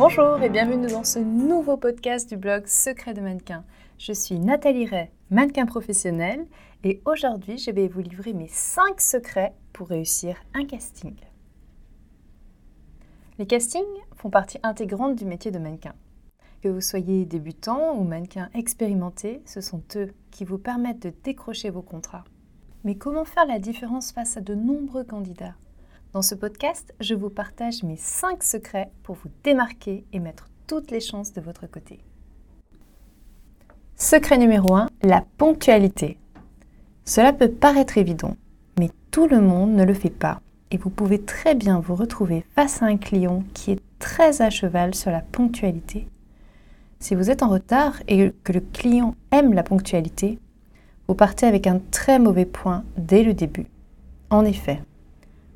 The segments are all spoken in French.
Bonjour et bienvenue dans ce nouveau podcast du blog Secret de mannequin. Je suis Nathalie Ray, mannequin professionnel, et aujourd'hui je vais vous livrer mes 5 secrets pour réussir un casting. Les castings font partie intégrante du métier de mannequin. Que vous soyez débutant ou mannequin expérimenté, ce sont eux qui vous permettent de décrocher vos contrats. Mais comment faire la différence face à de nombreux candidats? Dans ce podcast, je vous partage mes 5 secrets pour vous démarquer et mettre toutes les chances de votre côté. Secret numéro 1, la ponctualité. Cela peut paraître évident, mais tout le monde ne le fait pas et vous pouvez très bien vous retrouver face à un client qui est très à cheval sur la ponctualité. Si vous êtes en retard et que le client aime la ponctualité, vous partez avec un très mauvais point dès le début. En effet,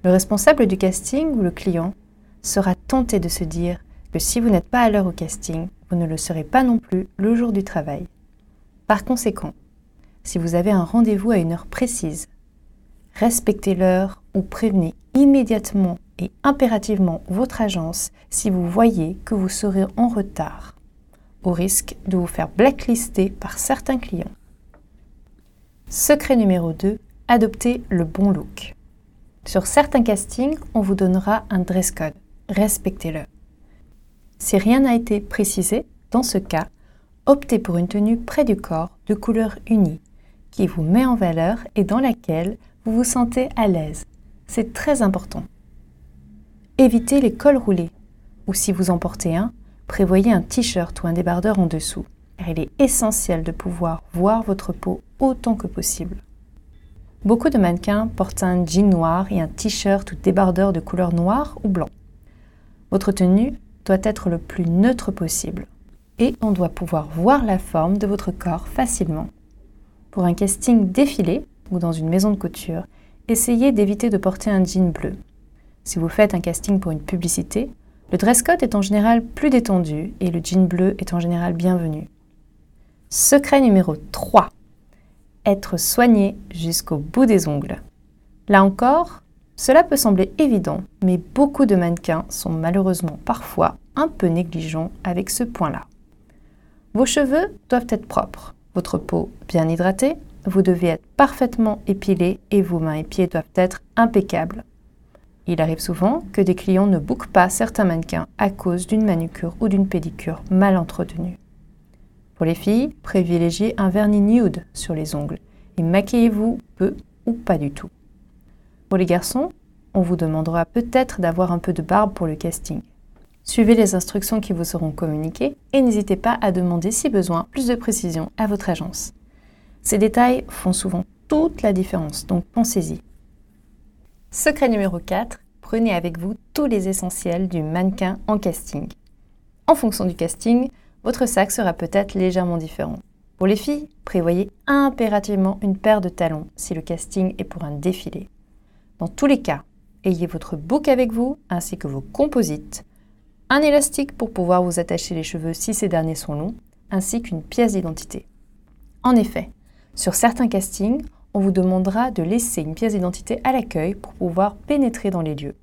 le responsable du casting ou le client sera tenté de se dire que si vous n'êtes pas à l'heure au casting, vous ne le serez pas non plus le jour du travail. Par conséquent, si vous avez un rendez-vous à une heure précise, respectez l'heure ou prévenez immédiatement et impérativement votre agence si vous voyez que vous serez en retard, au risque de vous faire blacklister par certains clients. Secret numéro 2, adoptez le bon look. Sur certains castings, on vous donnera un dress code. Respectez-le. Si rien n'a été précisé, dans ce cas, optez pour une tenue près du corps de couleur unie, qui vous met en valeur et dans laquelle vous vous sentez à l'aise. C'est très important. Évitez les cols roulés, ou si vous en portez un, prévoyez un t-shirt ou un débardeur en dessous car il est essentiel de pouvoir voir votre peau autant que possible. Beaucoup de mannequins portent un jean noir et un t-shirt ou débardeur de couleur noire ou blanc. Votre tenue doit être le plus neutre possible et on doit pouvoir voir la forme de votre corps facilement. Pour un casting défilé ou dans une maison de couture, essayez d'éviter de porter un jean bleu. Si vous faites un casting pour une publicité, le dress code est en général plus détendu et le jean bleu est en général bienvenu. Secret numéro 3. Être soigné jusqu'au bout des ongles. Là encore, cela peut sembler évident, mais beaucoup de mannequins sont malheureusement parfois un peu négligents avec ce point-là. Vos cheveux doivent être propres, votre peau bien hydratée, vous devez être parfaitement épilé et vos mains et pieds doivent être impeccables. Il arrive souvent que des clients ne bouquent pas certains mannequins à cause d'une manucure ou d'une pédicure mal entretenue. Pour les filles, privilégiez un vernis nude sur les ongles et maquillez-vous peu ou pas du tout. Pour les garçons, on vous demandera peut-être d'avoir un peu de barbe pour le casting. Suivez les instructions qui vous seront communiquées et n'hésitez pas à demander si besoin plus de précision à votre agence. Ces détails font souvent toute la différence, donc pensez-y. Secret numéro 4, prenez avec vous tous les essentiels du mannequin en casting. En fonction du casting, votre sac sera peut-être légèrement différent. Pour les filles, prévoyez impérativement une paire de talons si le casting est pour un défilé. Dans tous les cas, ayez votre bouc avec vous ainsi que vos composites, un élastique pour pouvoir vous attacher les cheveux si ces derniers sont longs, ainsi qu'une pièce d'identité. En effet, sur certains castings, on vous demandera de laisser une pièce d'identité à l'accueil pour pouvoir pénétrer dans les lieux.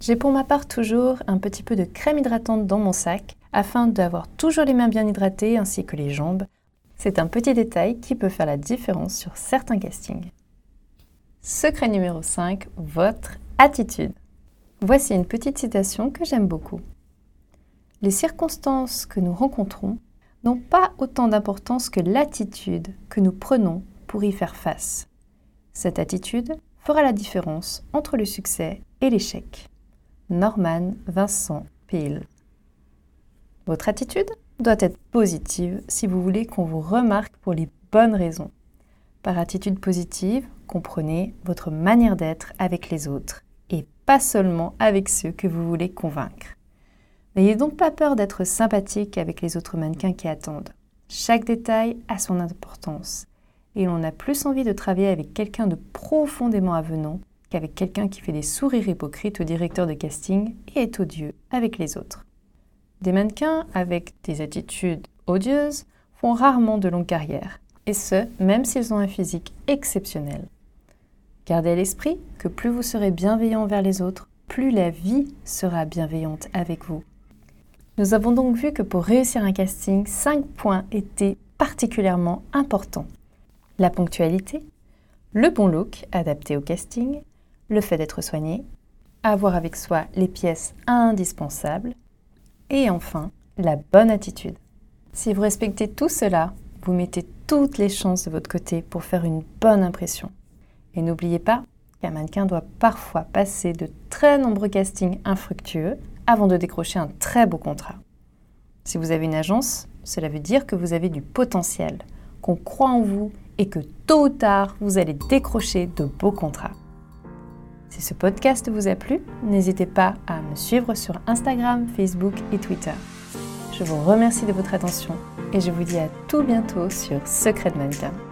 J'ai pour ma part toujours un petit peu de crème hydratante dans mon sac afin d'avoir toujours les mains bien hydratées ainsi que les jambes. C'est un petit détail qui peut faire la différence sur certains castings. Secret numéro 5, votre attitude. Voici une petite citation que j'aime beaucoup. Les circonstances que nous rencontrons n'ont pas autant d'importance que l'attitude que nous prenons pour y faire face. Cette attitude fera la différence entre le succès et l'échec. Norman Vincent Peale votre attitude doit être positive si vous voulez qu'on vous remarque pour les bonnes raisons. Par attitude positive, comprenez votre manière d'être avec les autres et pas seulement avec ceux que vous voulez convaincre. N'ayez donc pas peur d'être sympathique avec les autres mannequins qui attendent. Chaque détail a son importance et l'on a plus envie de travailler avec quelqu'un de profondément avenant qu'avec quelqu'un qui fait des sourires hypocrites au directeur de casting et est odieux avec les autres. Des mannequins avec des attitudes odieuses font rarement de longues carrières, et ce, même s'ils ont un physique exceptionnel. Gardez à l'esprit que plus vous serez bienveillant envers les autres, plus la vie sera bienveillante avec vous. Nous avons donc vu que pour réussir un casting, 5 points étaient particulièrement importants. La ponctualité, le bon look adapté au casting, le fait d'être soigné, avoir avec soi les pièces indispensables et enfin la bonne attitude. Si vous respectez tout cela, vous mettez toutes les chances de votre côté pour faire une bonne impression. Et n'oubliez pas qu'un mannequin doit parfois passer de très nombreux castings infructueux avant de décrocher un très beau contrat. Si vous avez une agence, cela veut dire que vous avez du potentiel, qu'on croit en vous et que tôt ou tard, vous allez décrocher de beaux contrats. Si ce podcast vous a plu, n'hésitez pas à me suivre sur Instagram, Facebook et Twitter. Je vous remercie de votre attention et je vous dis à tout bientôt sur Secret de.